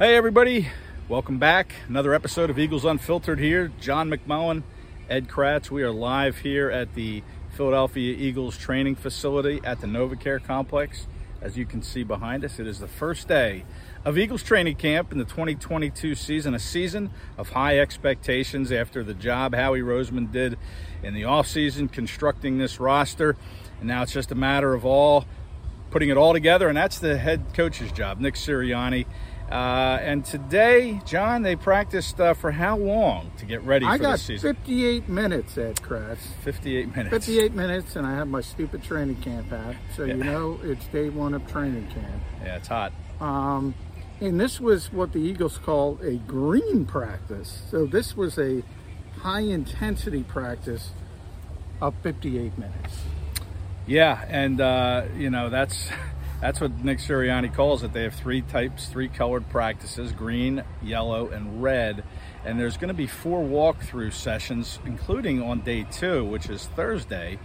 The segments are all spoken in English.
Hey, everybody. Welcome back. Another episode of Eagles Unfiltered here. John McMullen, Ed Kracz. We are live here at the Philadelphia Eagles training facility at the NovaCare complex. As you can see behind us, it is the first day of Eagles training camp in the 2022 season, a season of high expectations after the job Howie Roseman did in the offseason constructing this roster. And now it's just a matter of all putting it all together, and that's the head coach's job, Nick Sirianni. Uh, and today, John, they practiced uh, for how long to get ready I for got the season? 58 minutes at Kracz. 58 minutes. 58 minutes, and I have my stupid training camp hat. So Yeah. you know it's day one of training camp. Yeah, it's hot. Um, and this was what the Eagles call a green practice. So this was a high intensity practice of 58 minutes. Yeah, and uh, you know that's that's what Nick Sirianni calls it. They have three types, three colored practices: green, yellow, and red. And there's going to be four walkthrough sessions, including on day two, which is Thursday.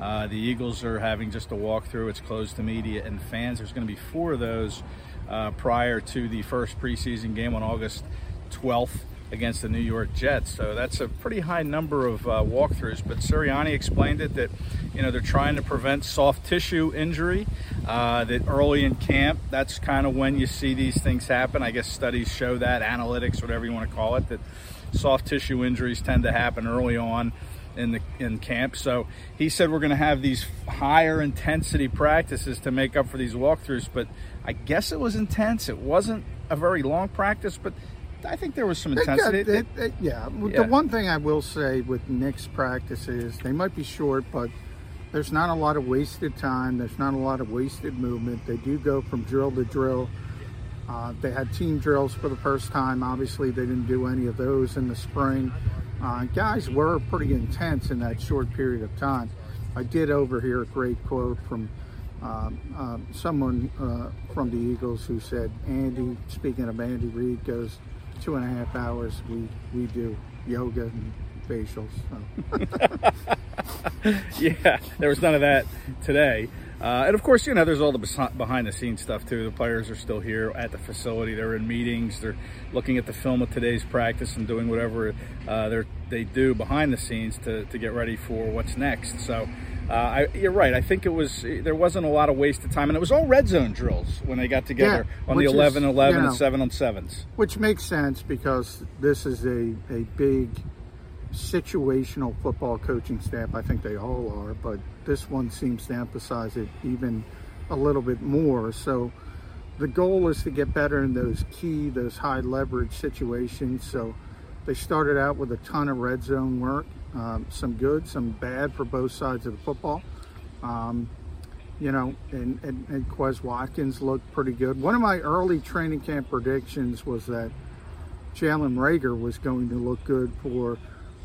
Uh, the Eagles are having just a walkthrough. It's closed to media and fans. There's going to be four of those uh, prior to the first preseason game on August 12th against the New York Jets. So that's a pretty high number of uh, walkthroughs. But Sirianni explained it that you know they're trying to prevent soft tissue injury. Uh, that early in camp, that's kind of when you see these things happen. I guess studies show that, analytics, whatever you want to call it, that soft tissue injuries tend to happen early on in the in camp. So he said we're going to have these higher intensity practices to make up for these walkthroughs. But I guess it was intense. It wasn't a very long practice, but I think there was some intensity. yeah. Yeah. The one thing I will say with Nick's practices, they might be short, but there's not a lot of wasted time. There's not a lot of wasted movement. They do go from drill to drill. Uh, they had team drills for the first time. Obviously, they didn't do any of those in the spring. Uh, guys were pretty intense in that short period of time. I did overhear a great quote from um, um, someone uh, from the Eagles who said, Andy, speaking of Andy Reid, goes, two and a half hours we, we do yoga and facials. So. yeah, there was none of that today. Uh, and of course, you know, there's all the behind the scenes stuff too. The players are still here at the facility. They're in meetings. They're looking at the film of today's practice and doing whatever uh, they're, do behind the scenes to, to get ready for what's next. So uh, I, you're right. I think it was there wasn't a lot of wasted time, and it was all red zone drills when they got together Yeah, on the which is, 11 11 you know, and 7 on 7s. Which makes sense because this is a, a big situational football coaching staff. I think they all are, but this one seems to emphasize it even a little bit more. So the goal is to get better in those key, those high leverage situations. So they started out with a ton of red zone work, um, some good, some bad for both sides of the football. Um, you know, and, and, and Quez Watkins looked pretty good. One of my early training camp predictions was that Jalen Reagor was going to look good for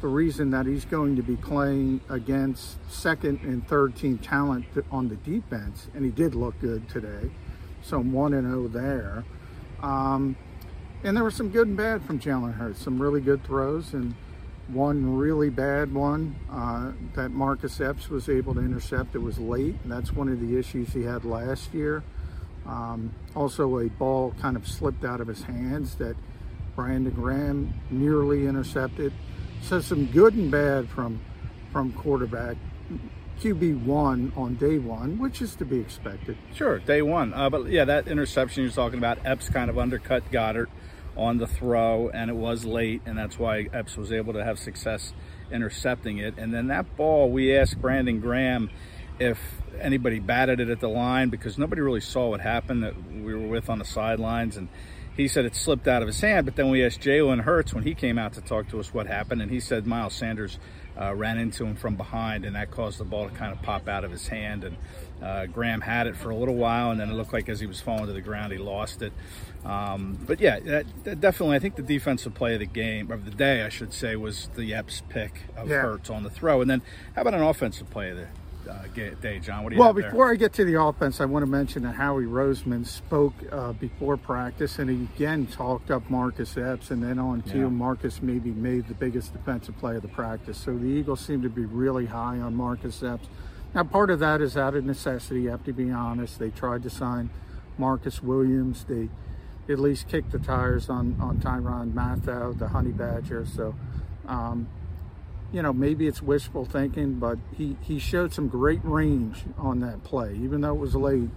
the reason that he's going to be playing against second and third team talent on the defense, and he did look good today. So I'm 1 and 0 there. Um, and there was some good and bad from Jalen Hurts, some really good throws, and one really bad one uh, that Marcus Epps was able to intercept. It was late, and that's one of the issues he had last year. Um, also, a ball kind of slipped out of his hands that Brandon Graham nearly intercepted. So some good and bad from from quarterback QB one on day one, which is to be expected. Sure, day one. Uh, but yeah, that interception you're talking about, Epps kind of undercut Goedert on the throw, and it was late, and that's why Epps was able to have success intercepting it. And then that ball, we asked Brandon Graham if anybody batted it at the line because nobody really saw what happened that we were with on the sidelines, and he said it slipped out of his hand. But then we asked Jalen Hurts when he came out to talk to us what happened, and he said Miles Sanders uh, ran into him from behind, and that caused the ball to kind of pop out of his hand. And uh, Graham had it for a little while, and then it looked like as he was falling to the ground, he lost it. Um, but yeah, that, that definitely, I think the defensive play of the game, of the day, I should say, was the Epps pick of Yeah. Hurts on the throw. And then how about an offensive play of the uh, day, John? What do you Well, before I get to the offense, I want to mention that Howie Roseman spoke uh, before practice, and he again talked up Marcus Epps, and then on to Yeah. Marcus maybe made the biggest defensive play of the practice. So the Eagles seem to be really high on Marcus Epps. Now, part of that is out of necessity. You have to be honest. They tried to sign Marcus Williams. They at least kicked the tires on on Tyrann Mathieu, the Honey Badger. So. Um, you know, maybe it's wishful thinking, but he, he showed some great range on that play, even though it was late,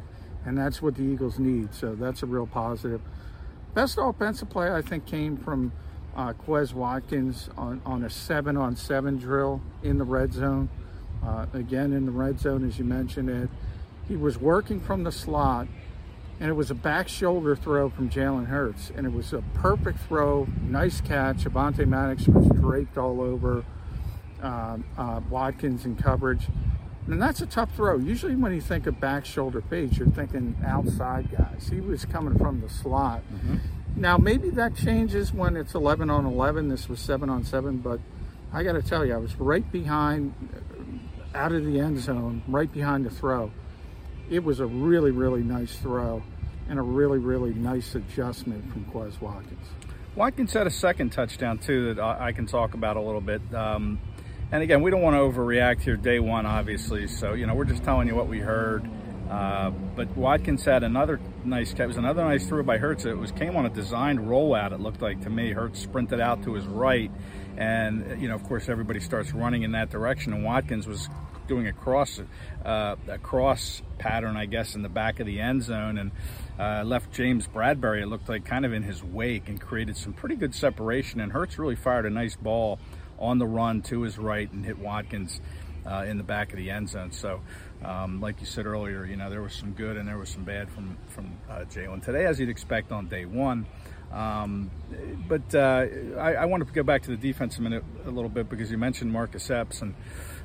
and that's what the Eagles need. So that's a real positive. Best offensive play, I think, came from uh, Quez Watkins on, on a seven on seven drill in the red zone. Uh, again, in the red zone, as you mentioned it, he was working from the slot, and it was a back shoulder throw from Jalen Hurts, and it was a perfect throw, nice catch. Avonte Maddox was draped all over uh, uh, Watkins in coverage. And that's a tough throw. Usually, when you think of back shoulder fades, you're thinking outside guys. He was coming from the slot. Now, maybe that changes when it's 11 on 11. This was 7 on 7, but I got to tell you, I was right behind, uh, out of the end zone, right behind the throw. It was a really, really nice throw and a really, really nice adjustment from Quez Watkins. Watkins had a second touchdown too that I I can talk about a little bit. Um, and again, we don't want to overreact here day one, obviously. So you know, we're just telling you what we heard. Uh, but Watkins had another nice catch. It was another nice throw by Hurts. It was came on a designed rollout. It looked like to me. Hurts sprinted out to his right, and you know, of course, everybody starts running in that direction. And Watkins was doing a cross, uh, a cross pattern, I guess, in the back of the end zone, and uh, left James Bradberry. It looked like kind of in his wake, and created some pretty good separation. And Hurts really fired a nice ball on the run to his right and hit Watkins uh, in the back of the end zone. So, um, like you said earlier, you know there was some good and there was some bad from from uh, Jalen today, as you'd expect on day one. Um, but uh, I, I want to go back to the defense a minute a little bit because you mentioned Marcus Epps and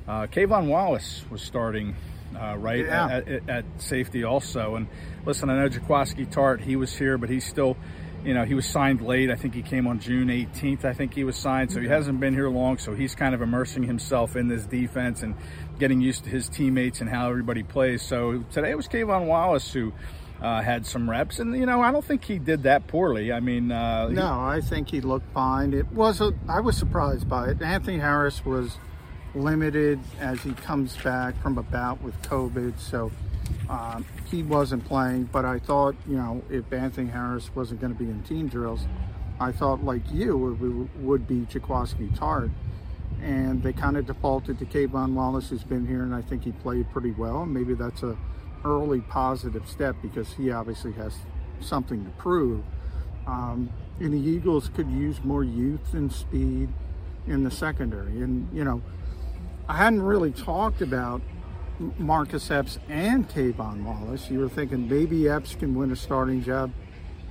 uh, K'Von Wallace was starting uh, right Yeah. at, at, at safety also. And listen, I know Jaquiski Tartt, he was here, but he's still, you know, he was signed late. I think he came on June 18th. I think he was signed, so he hasn't been here long. So he's kind of immersing himself in this defense and getting used to his teammates and how everybody plays. So today it was K'Von Wallace who. Uh, had some reps, and you know I don't think he did that poorly. I mean, uh, he- No, I think he looked fine. It was a, I was surprised by it. Anthony Harris was limited as he comes back from a bout with COVID, so um, he wasn't playing. But I thought, you know, if Anthony Harris wasn't going to be in team drills, I thought, like you, it would- be Jaquiski Tartt. And they kind of defaulted to K'Von Wallace, who's been here, and I think he played pretty well. Maybe that's a early positive step because he obviously has something to prove. Um, and the Eagles could use more youth and speed in the secondary. And, you know, I hadn't really talked about Marcus Epps and K'Von Wallace. You were thinking maybe Epps can win a starting job.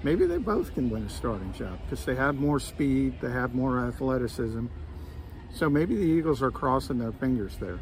Maybe they both can win a starting job because they have more speed, they have more athleticism. So maybe the Eagles are crossing their fingers there.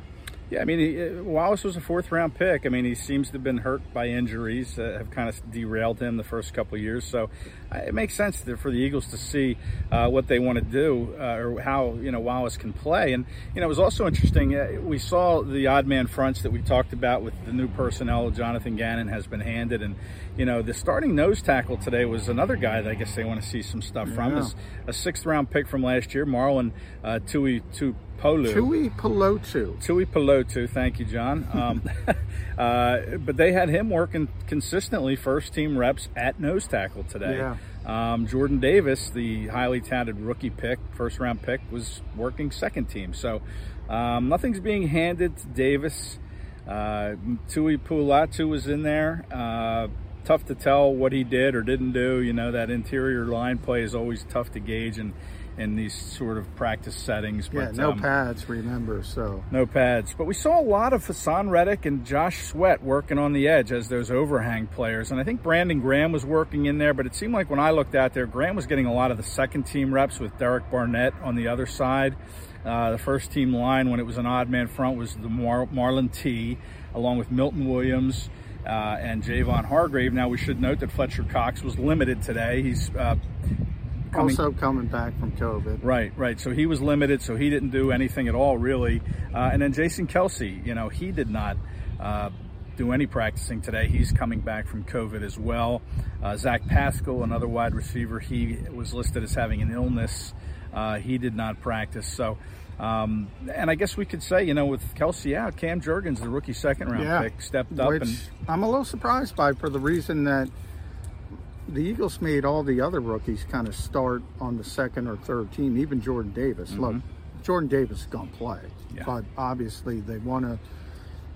Yeah, I mean, he, uh, Wallace was a fourth round pick. I mean, he seems to have been hurt by injuries that have kind of derailed him the first couple years. So uh, it makes sense to, for the Eagles to see uh, what they want to do uh, or how, you know, Wallace can play. And, you know, it was also interesting. Uh, we saw the odd man fronts that we talked about with the new personnel Jonathan Gannon has been handed. And, you know, the starting nose tackle today was another guy that I guess they want to see some stuff from. Yeah. Is a sixth round pick from last year, Marlon uh, Tui Tupolu. Tuipulotu. Tui Pelotu, thank you, John. Um, uh, but they had him working consistently first team reps at nose tackle today. Yeah. Um, Jordan Davis, the highly touted rookie pick, first round pick, was working second team. So um, nothing's being handed to Davis. Uh, Tuipulotu was in there. Uh, tough to tell what he did or didn't do. You know, that interior line play is always tough to gauge in, in these sort of practice settings. Yeah, no um, pads, remember. So no pads. But we saw a lot of Haason Reddick and Josh Sweat working on the edge as those overhang players. And I think Brandon Graham was working in there, but it seemed like when I looked out there, Graham was getting a lot of the second team reps with Derek Barnett on the other side. Uh, the first team line, when it was an odd man front, was the Mar- Marlon T, along with Milton Williams. Uh, and Javon Hargrave. Now, we should note that Fletcher Cox was limited today. He's uh, coming- also coming back from COVID. Right, right. So he was limited, so he didn't do anything at all, really. Uh, and then Jason Kelce, you know, he did not uh, do any practicing today. He's coming back from COVID as well. Uh, Zach Pascal, another wide receiver, he was listed as having an illness. Uh, he did not practice. So, um, and I guess we could say, you know, with Kelce out, Cam Jurgens, the rookie second round Yeah, pick, stepped up which and I'm a little surprised by for the reason that the Eagles made all the other rookies kind of start on the second or third team, even Jordan Davis. Look, Jordan Davis is going to play, Mm-hmm. Yeah. but obviously they want to,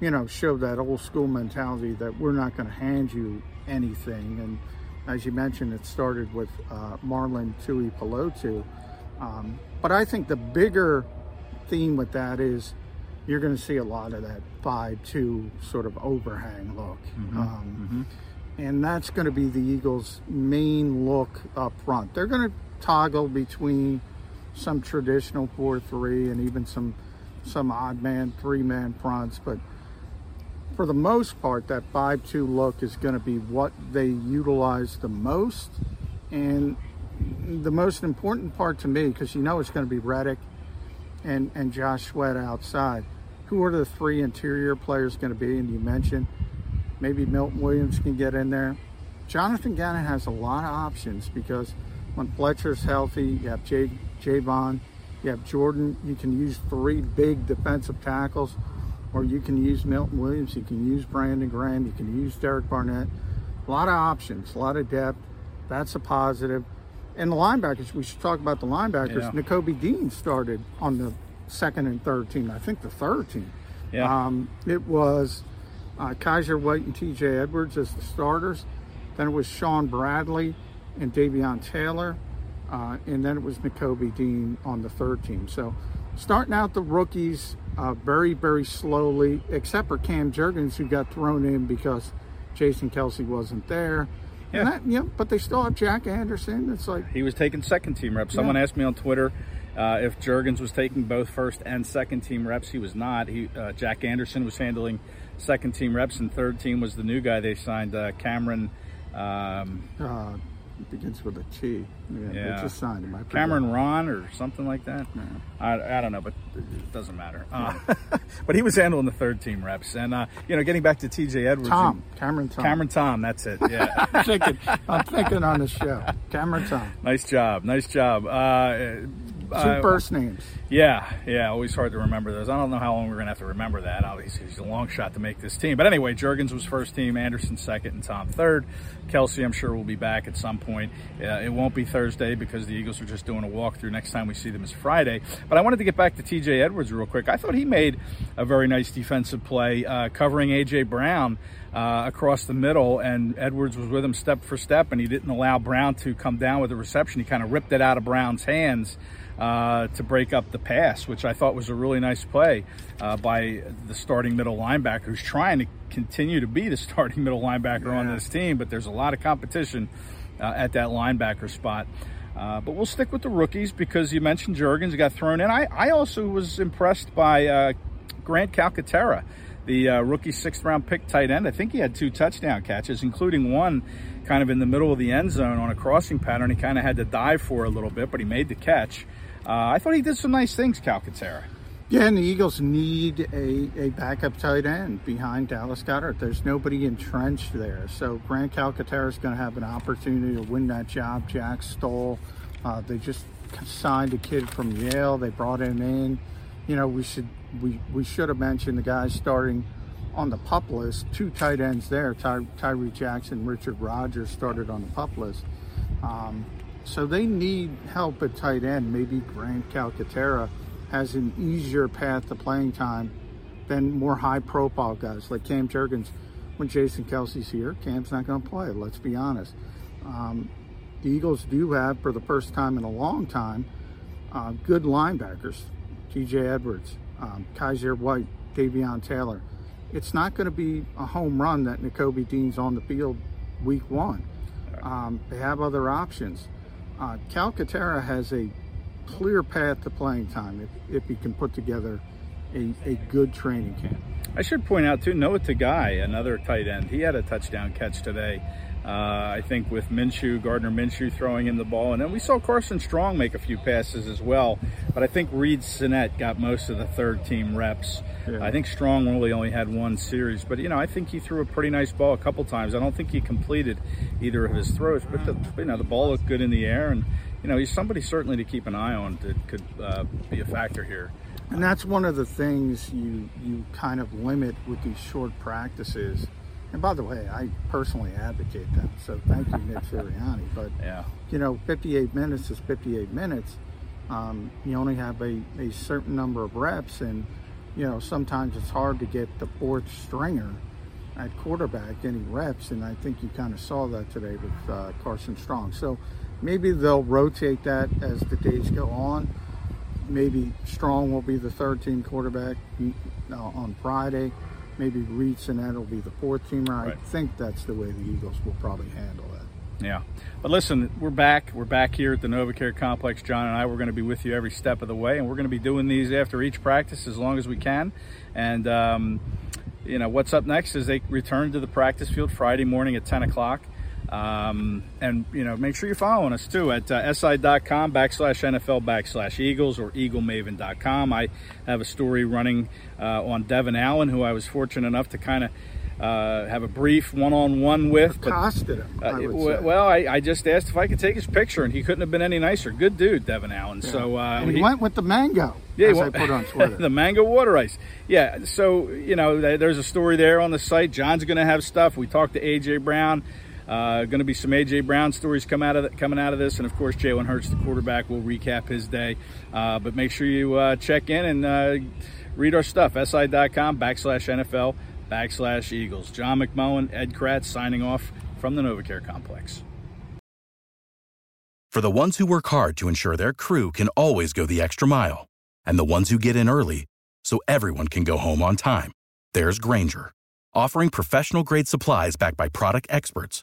you know, show that old school mentality that we're not going to hand you anything. And as you mentioned, it started with uh, Marlon Tuipulotu. Um, but I think the bigger theme with that is you're going to see a lot of that 5-2 sort of overhang look. Um, And that's going to be the Eagles' main look up front. They're going to toggle between some traditional 4-3 and even some some odd man, three-man fronts, but for the most part, that 5-2 look is going to be what they utilize the most. And the most important part to me, because you know it's going to be Reddick and, and Josh Sweat outside. Who are the three interior players going to be? And you mentioned maybe Milton Williams can get in there. Jonathan Gannon has a lot of options because when Fletcher's healthy, you have Jay, Javon, you have Jordan. You can use three big defensive tackles, or you can use Milton Williams. You can use Brandon Graham. You can use Derek Barnett. A lot of options, a lot of depth. That's a positive. And the linebackers, we should talk about the linebackers. Yeah. Nakobe Dean started on the second and third team. I think the third team. yeah. Um, it was uh, Kyzir White and TJ Edwards as the starters. Then it was Shaun Bradley and Davion Taylor. Uh, and then it was Nakobe Dean on the third team. So starting out the rookies uh, very, very slowly, except for Cam Jurgens, who got thrown in because Jason Kelce wasn't there. Yeah. And that, yeah, but they still have Jack Anderson. It's like, He was taking second team reps. Someone asked me on Twitter uh, if Jurgens was taking both first and second team reps. He was not. He uh, Jack Anderson was handling second team reps, and third team was the new guy they signed, uh, Cameron. Um, uh, it begins with a T. Yeah, Yeah. they just signed him. Cameron Ron or something like that. I, I don't know, but it doesn't matter. Uh, but he was handling the third team reps, and uh, you know, getting back to T.J. Edwards, Tom. you- Cameron Tom. Cameron Tom, that's it. Yeah. I'm thinking, I'm thinking on the show. Cameron Tom. nice job, nice job. Uh, Two first names. Yeah, yeah, always hard to remember those. I don't know how long we're going to have to remember that. Obviously, he's a long shot to make this team. But anyway, Jurgens was first team, Anderson second, and Tom third. Kelce, I'm sure, will be back at some point. Uh, it won't be Thursday because the Eagles are just doing a walkthrough. Next time we see them is Friday. But I wanted to get back to TJ Edwards real quick. I thought he made a very nice defensive play uh, covering A.J. Brown. Uh, across the middle, and Edwards was with him step for step, and he didn't allow Brown to come down with the reception. He kind of ripped it out of Brown's hands uh, to break up the pass, which I thought was a really nice play uh, by the starting middle linebacker who's trying to continue to be the starting middle linebacker on this team, but there's a lot of competition uh, at that linebacker spot. Uh, but we'll stick with the rookies because you mentioned Jurgens got thrown in. I, I also was impressed by uh, Grant Calcaterra, the uh, rookie sixth round pick tight end. I think he had two touchdown catches, including one kind of in the middle of the end zone on a crossing pattern. He kind of had to dive for a little bit, but he made the catch. Uh, I thought he did some nice things, Calcaterra. Yeah, and the Eagles need a, a backup tight end behind Dallas Goedert. There's nobody entrenched there. So Grant Calcaterra is going to have an opportunity to win that job. Jack Stoll, uh, they just signed a kid from Yale. They brought him in. You know, we should we, we should have mentioned the guys starting on the pup list. Two tight ends there. Ty, Tyree Jackson, Richard Rogers started on the pup list. Um, so they need help at tight end. Maybe Grant Calcaterra has an easier path to playing time than more high profile guys like Cam Jurgens. When Jason Kelce's here, Cam's not going to play. Let's be honest. Um, the Eagles do have, for the first time in a long time, uh, good linebackers. T.J. Edwards, um, Kyzir White, Davion Taylor. It's not going to be a home run that Nakobe Dean's on the field week one. Um, they have other options. Uh, Calcaterra has a clear path to playing time if, if he can put together a, a good training camp. I should point out too, Noah Togiai, another tight end, he had a touchdown catch today. Uh, I think with Minshew, Gardner Minshew throwing in the ball. And then we saw Carson Strong make a few passes as well. But I think Reid Sinnett got most of the third team reps. Yeah. I think Strong really only had one series. But, you know, I think he threw a pretty nice ball a couple times. I don't think he completed either of his throws. But, the, you know, the ball looked good in the air. And, you know, he's somebody certainly to keep an eye on that could uh, be a factor here. And that's one of the things you you kind of limit with these short practices and by the way, I personally advocate them. So thank you, Nick Sirianni. But yeah. you know, 58 minutes is 58 minutes. Um, you only have a, a certain number of reps, and you know sometimes it's hard to get the fourth stringer at quarterback any reps. And I think you kind of saw that today with uh, Carson Strong. So maybe they'll rotate that as the days go on. Maybe Strong will be the third team quarterback uh, on Friday maybe Reitz and that'll be the fourth teamer. Right. I think that's the way the Eagles will probably handle that. Yeah. But listen, we're back. We're back here at the NovaCare Complex. John and I, we're going to be with you every step of the way, and we're going to be doing these after each practice as long as we can. And, um, you know, what's up next is they return to the practice field Friday morning at 10 o'clock. Um, and, you know, make sure you're following us too at uh, si.com backslash NFL backslash Eagles or eaglemaven.com. I have a story running uh, on Devon Allen, who I was fortunate enough to kind of uh, have a brief one-on-one with. Accosted him. I uh, well, I, I, just asked if I could take his picture, and he couldn't have been any nicer. Good dude, Devon Allen. Yeah. So uh, he, he, went with the mango. Yeah, went, I put on Twitter. the mango water ice. Yeah. So you know, there's a story there on the site. John's going to have stuff. We talked to AJ Brown. Uh, going to be some AJ Brown stories come out of coming out of this, and of course Jalen Hurts, the quarterback, will recap his day. Uh, but make sure you uh, check in and uh, read our stuff. si.com backslash NFL backslash Eagles. John McMullen, Ed Kracz, signing off from the NovaCare Complex. For the ones who work hard to ensure their crew can always go the extra mile, and the ones who get in early so everyone can go home on time, there's Grainger, offering professional grade supplies backed by product experts